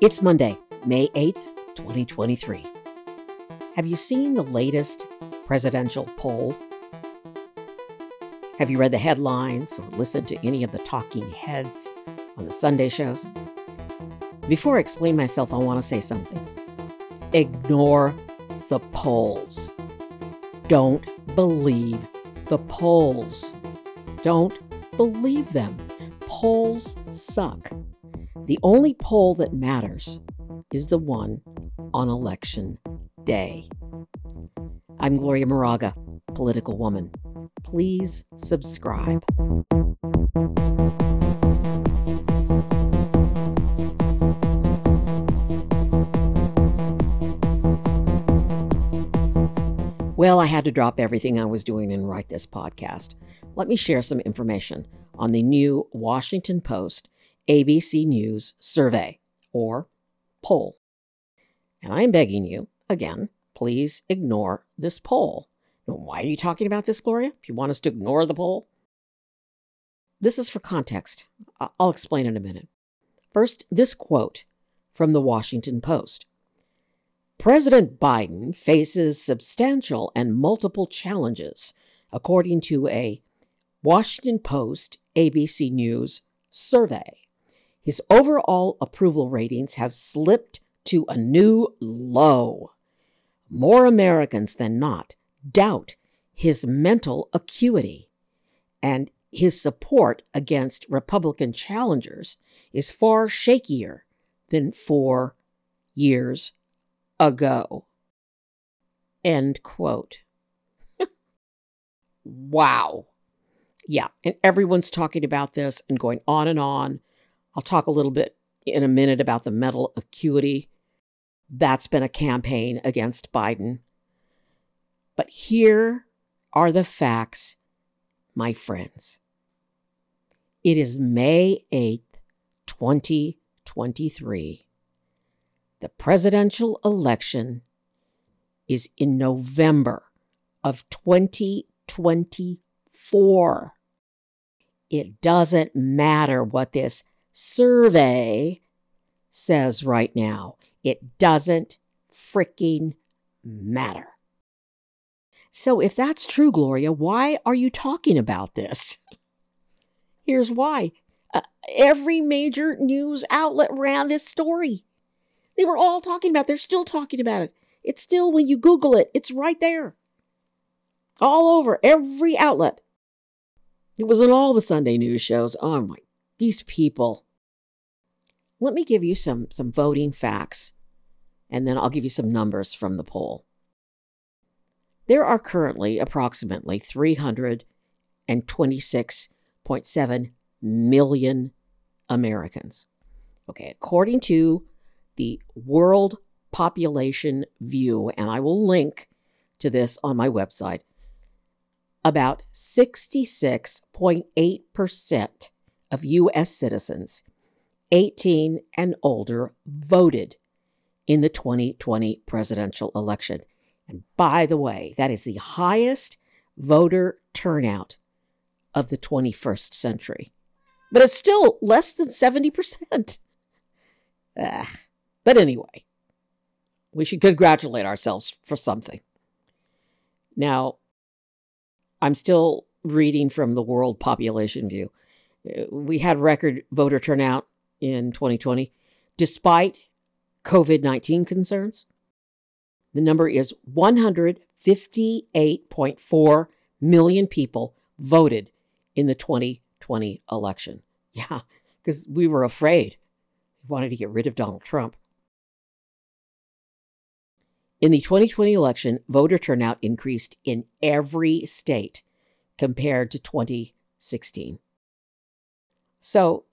It's Monday, May 8th, 2023. Have you seen the latest presidential poll? Have you read the headlines or listened to any of the talking heads on the Sunday shows? Before I explain myself, I want to say something. Ignore the polls. Don't believe the polls. Don't believe them. Polls suck. The only poll that matters is the one on election day. I'm Gloria Moraga, political woman. Please subscribe. Well, I had to drop everything I was doing and write this podcast. Let me share some information on the new Washington Post ABC News survey or poll. And I'm begging you, again, please ignore this poll. Why are you talking about this, Gloria? If you want us to ignore the poll? This is for context. I'll explain in a minute. First, this quote from the Washington Post President Biden faces substantial and multiple challenges, according to a Washington Post ABC News survey. His overall approval ratings have slipped to a new low. More Americans than not doubt his mental acuity, and his support against Republican challengers is far shakier than four years ago. End quote. wow. Yeah, and everyone's talking about this and going on and on. I'll talk a little bit in a minute about the mental acuity. That's been a campaign against Biden. But here are the facts, my friends. It is May 8th, 2023. The presidential election is in November of 2024. It doesn't matter what this survey says right now. It doesn't freaking matter. So, if that's true, Gloria, why are you talking about this? Here's why uh, every major news outlet ran this story. They were all talking about it. They're still talking about it. It's still, when you Google it, it's right there. All over, every outlet. It was in all the Sunday news shows. Oh my, these people. Let me give you some, some voting facts, and then I'll give you some numbers from the poll. There are currently approximately 326.7 million Americans. Okay, according to the World Population View, and I will link to this on my website, about 66.8% of U.S. citizens 18 and older voted in the 2020 presidential election. And by the way, that is the highest voter turnout of the 21st century. But it's still less than 70%. Ah. But anyway, we should congratulate ourselves for something. Now, I'm still reading from the World Population View. Uh, we had record voter turnout in 2020 despite COVID 19 concerns. The number is 158.4 million people voted in the 2020 election. Yeah, because we were afraid. We wanted to get rid of Donald Trump. In the 2020 election, voter turnout increased in every state compared to 2016. So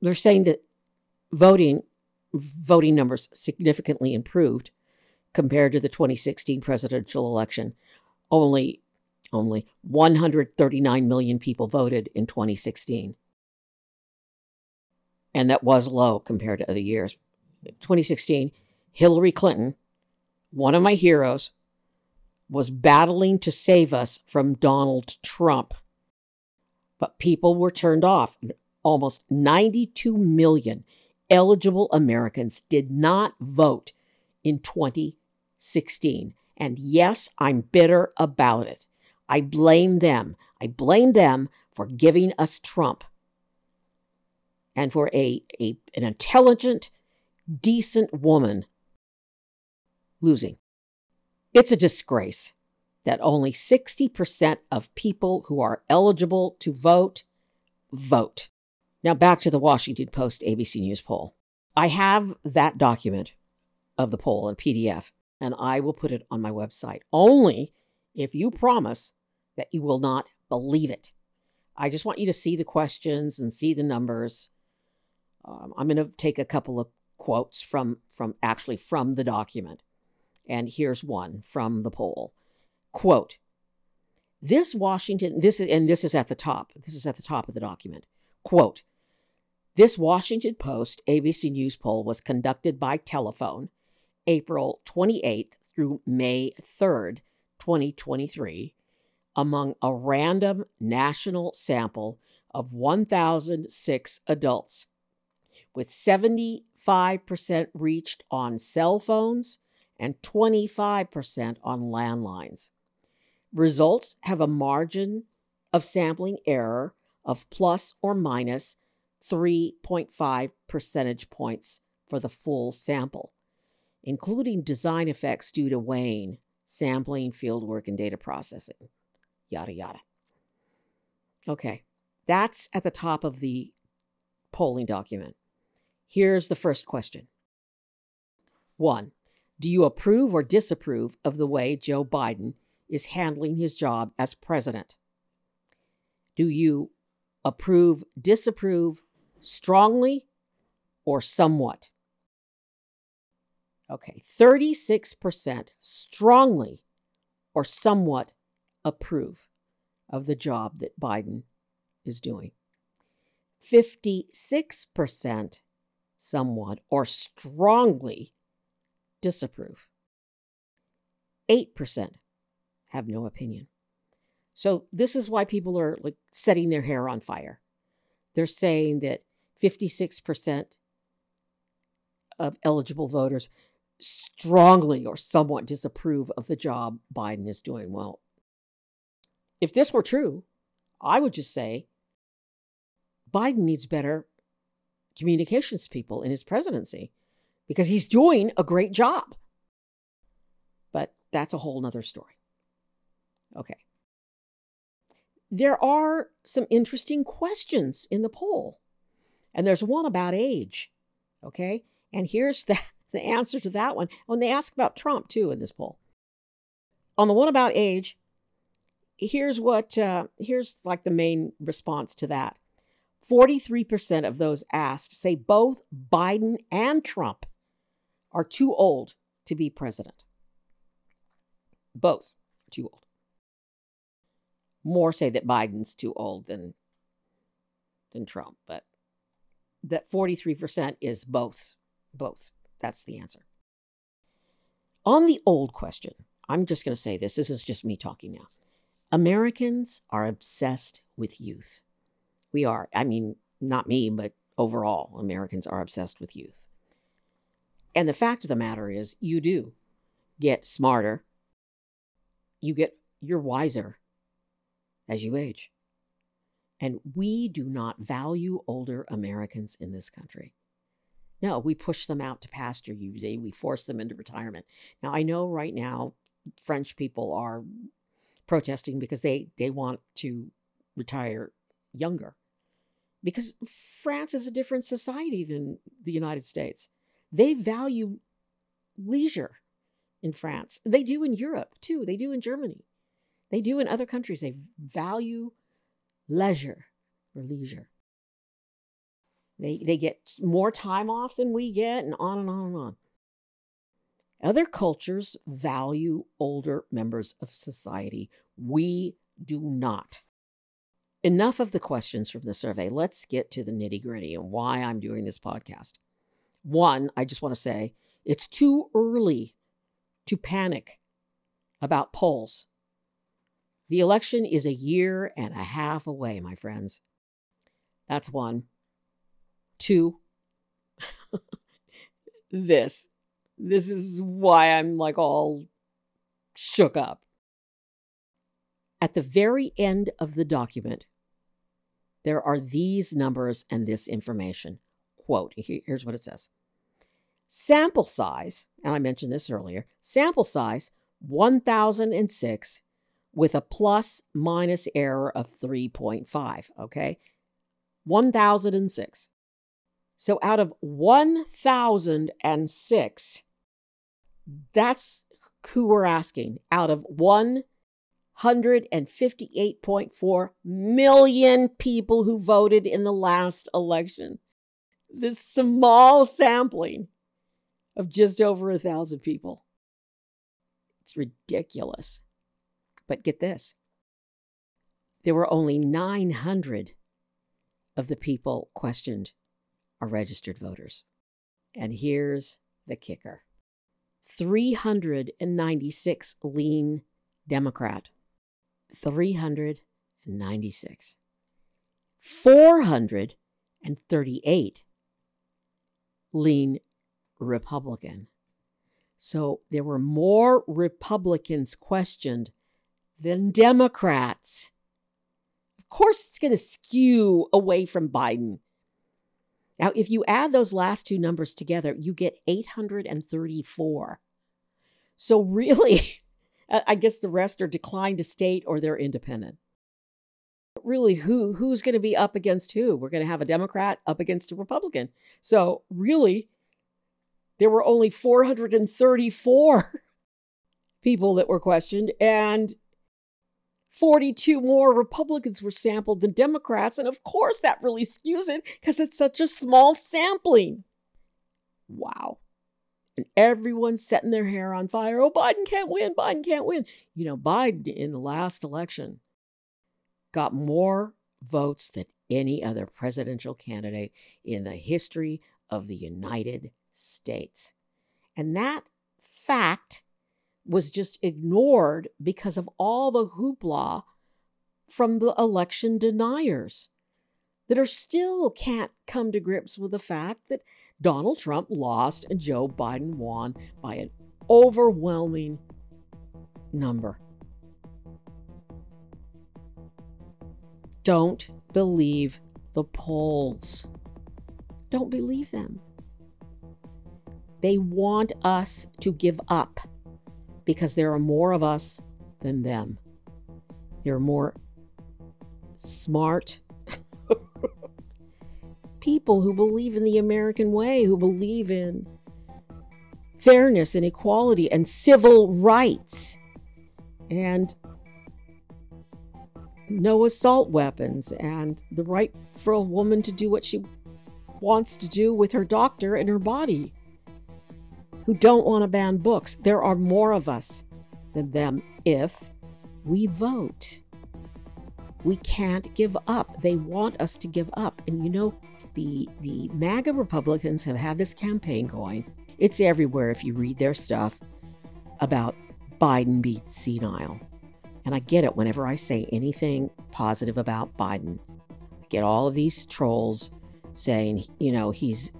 they're saying that voting voting numbers significantly improved compared to the 2016 presidential election. Only only 139 million people voted in 2016. And that was low compared to other years. 2016, Hillary Clinton, one of my heroes, was battling to save us from Donald Trump. But people were turned off. Almost 92 million eligible Americans did not vote in 2016. And yes, I'm bitter about it. I blame them. I blame them for giving us Trump and for a, a an intelligent, decent woman losing. It's a disgrace that only 60% of people who are eligible to vote vote. Now, back to the Washington Post ABC News poll. I have that document of the poll in PDF, and I will put it on my website only if you promise that you will not believe it. I just want you to see the questions and see the numbers. Um, I'm going to take a couple of quotes from from actually from the document, and here's one from the poll. Quote: This Washington this is and this is at the top. This is at the top of the document. Quote: This Washington Post ABC News poll was conducted by telephone, April 28th through May 3rd, 2023 among a random national sample of 1,006 adults, with 75% reached on cell phones and 25% on landlines. Results have a margin of sampling error of plus or minus 3.5 percentage points for the full sample, including design effects due to weighing, sampling, fieldwork, and data processing yada, yada. Okay, that's at the top of the polling document. Here's the first question One, do you approve or disapprove of the way Joe Biden is handling his job as president? Do you approve, disapprove strongly, or somewhat? Okay, 36% strongly or somewhat approve of the job that Biden is doing. 56% somewhat or strongly disapprove. 8% have no opinion. So this is why people are like setting their hair on fire. They're saying that 56% of eligible voters strongly or somewhat disapprove of the job Biden is doing. Well, if this were true, I would just say Biden needs better communications people in his presidency because he's doing a great job. But that's a whole nother story. Okay. There are some interesting questions in the poll, and there's one about age. Okay. And here's the, the answer to that one. When they ask about Trump, too, in this poll. On the one about age, here's what uh, here's like the main response to that 43% of those asked say both biden and trump are too old to be president both too old more say that biden's too old than than trump but that 43% is both both that's the answer on the old question i'm just going to say this this is just me talking now Americans are obsessed with youth. We are. I mean, not me, but overall, Americans are obsessed with youth. And the fact of the matter is, you do get smarter. You get, you're wiser as you age. And we do not value older Americans in this country. No, we push them out to pasture. We force them into retirement. Now, I know right now French people are protesting because they they want to retire younger because France is a different society than the United States. They value leisure in France. They do in Europe too. They do in Germany. They do in other countries. They value leisure or leisure. They they get more time off than we get and on and on and on. Other cultures value older members of society. We do not. Enough of the questions from the survey. Let's get to the nitty gritty and why I'm doing this podcast. One, I just want to say it's too early to panic about polls. The election is a year and a half away, my friends. That's one. Two, this. This is why I'm like all shook up. At the very end of the document, there are these numbers and this information. Quote, here's what it says Sample size, and I mentioned this earlier, sample size 1006 with a plus minus error of 3.5. Okay. 1006. So out of 1006, that's who we're asking. Out of 158.4 million people who voted in the last election. This small sampling of just over a thousand people. It's ridiculous. But get this there were only 900 of the people questioned are registered voters. And here's the kicker 396 lean Democrat. 396. 438 lean Republican. So there were more Republicans questioned than Democrats. Of course, it's going to skew away from Biden. Now, if you add those last two numbers together, you get 834. So, really, I guess the rest are declined to state or they're independent. Really, who who's going to be up against who? We're going to have a Democrat up against a Republican. So, really, there were only 434 people that were questioned, and 42 more Republicans were sampled than Democrats. And of course, that really skews it because it's such a small sampling. Wow. And everyone's setting their hair on fire. Oh, Biden can't win. Biden can't win. You know, Biden in the last election got more votes than any other presidential candidate in the history of the United States. And that fact was just ignored because of all the hoopla from the election deniers that are still can't come to grips with the fact that Donald Trump lost and Joe Biden won by an overwhelming number. Don't believe the polls. Don't believe them. They want us to give up because there are more of us than them. There are more smart people who believe in the American way, who believe in fairness and equality and civil rights and no assault weapons and the right for a woman to do what she wants to do with her doctor and her body who don't want to ban books. There are more of us than them if we vote. We can't give up. They want us to give up. And you know, the the MAGA Republicans have had this campaign going. It's everywhere if you read their stuff about Biden beats senile. And I get it whenever I say anything positive about Biden. I get all of these trolls saying, you know, he's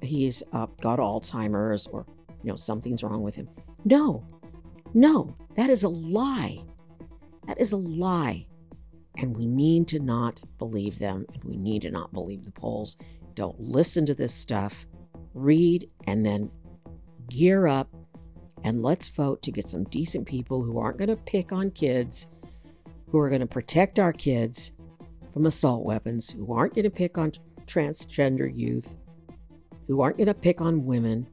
he's uh, got Alzheimer's or you know, something's wrong with him. No, no, that is a lie. That is a lie. And we need to not believe them, and we need to not believe the polls. Don't listen to this stuff. Read and then gear up and let's vote to get some decent people who aren't going to pick on kids, who are going to protect our kids from assault weapons, who aren't going to pick on transgender youth, who aren't going to pick on women,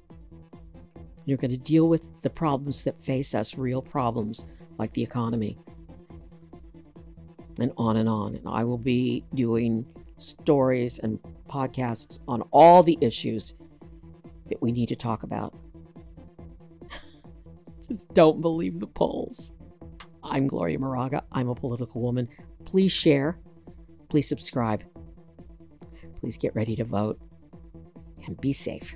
you're going to deal with the problems that face us, real problems like the economy, and on and on. And I will be doing stories and podcasts on all the issues that we need to talk about. Just don't believe the polls. I'm Gloria Moraga. I'm a political woman. Please share. Please subscribe. Please get ready to vote and be safe.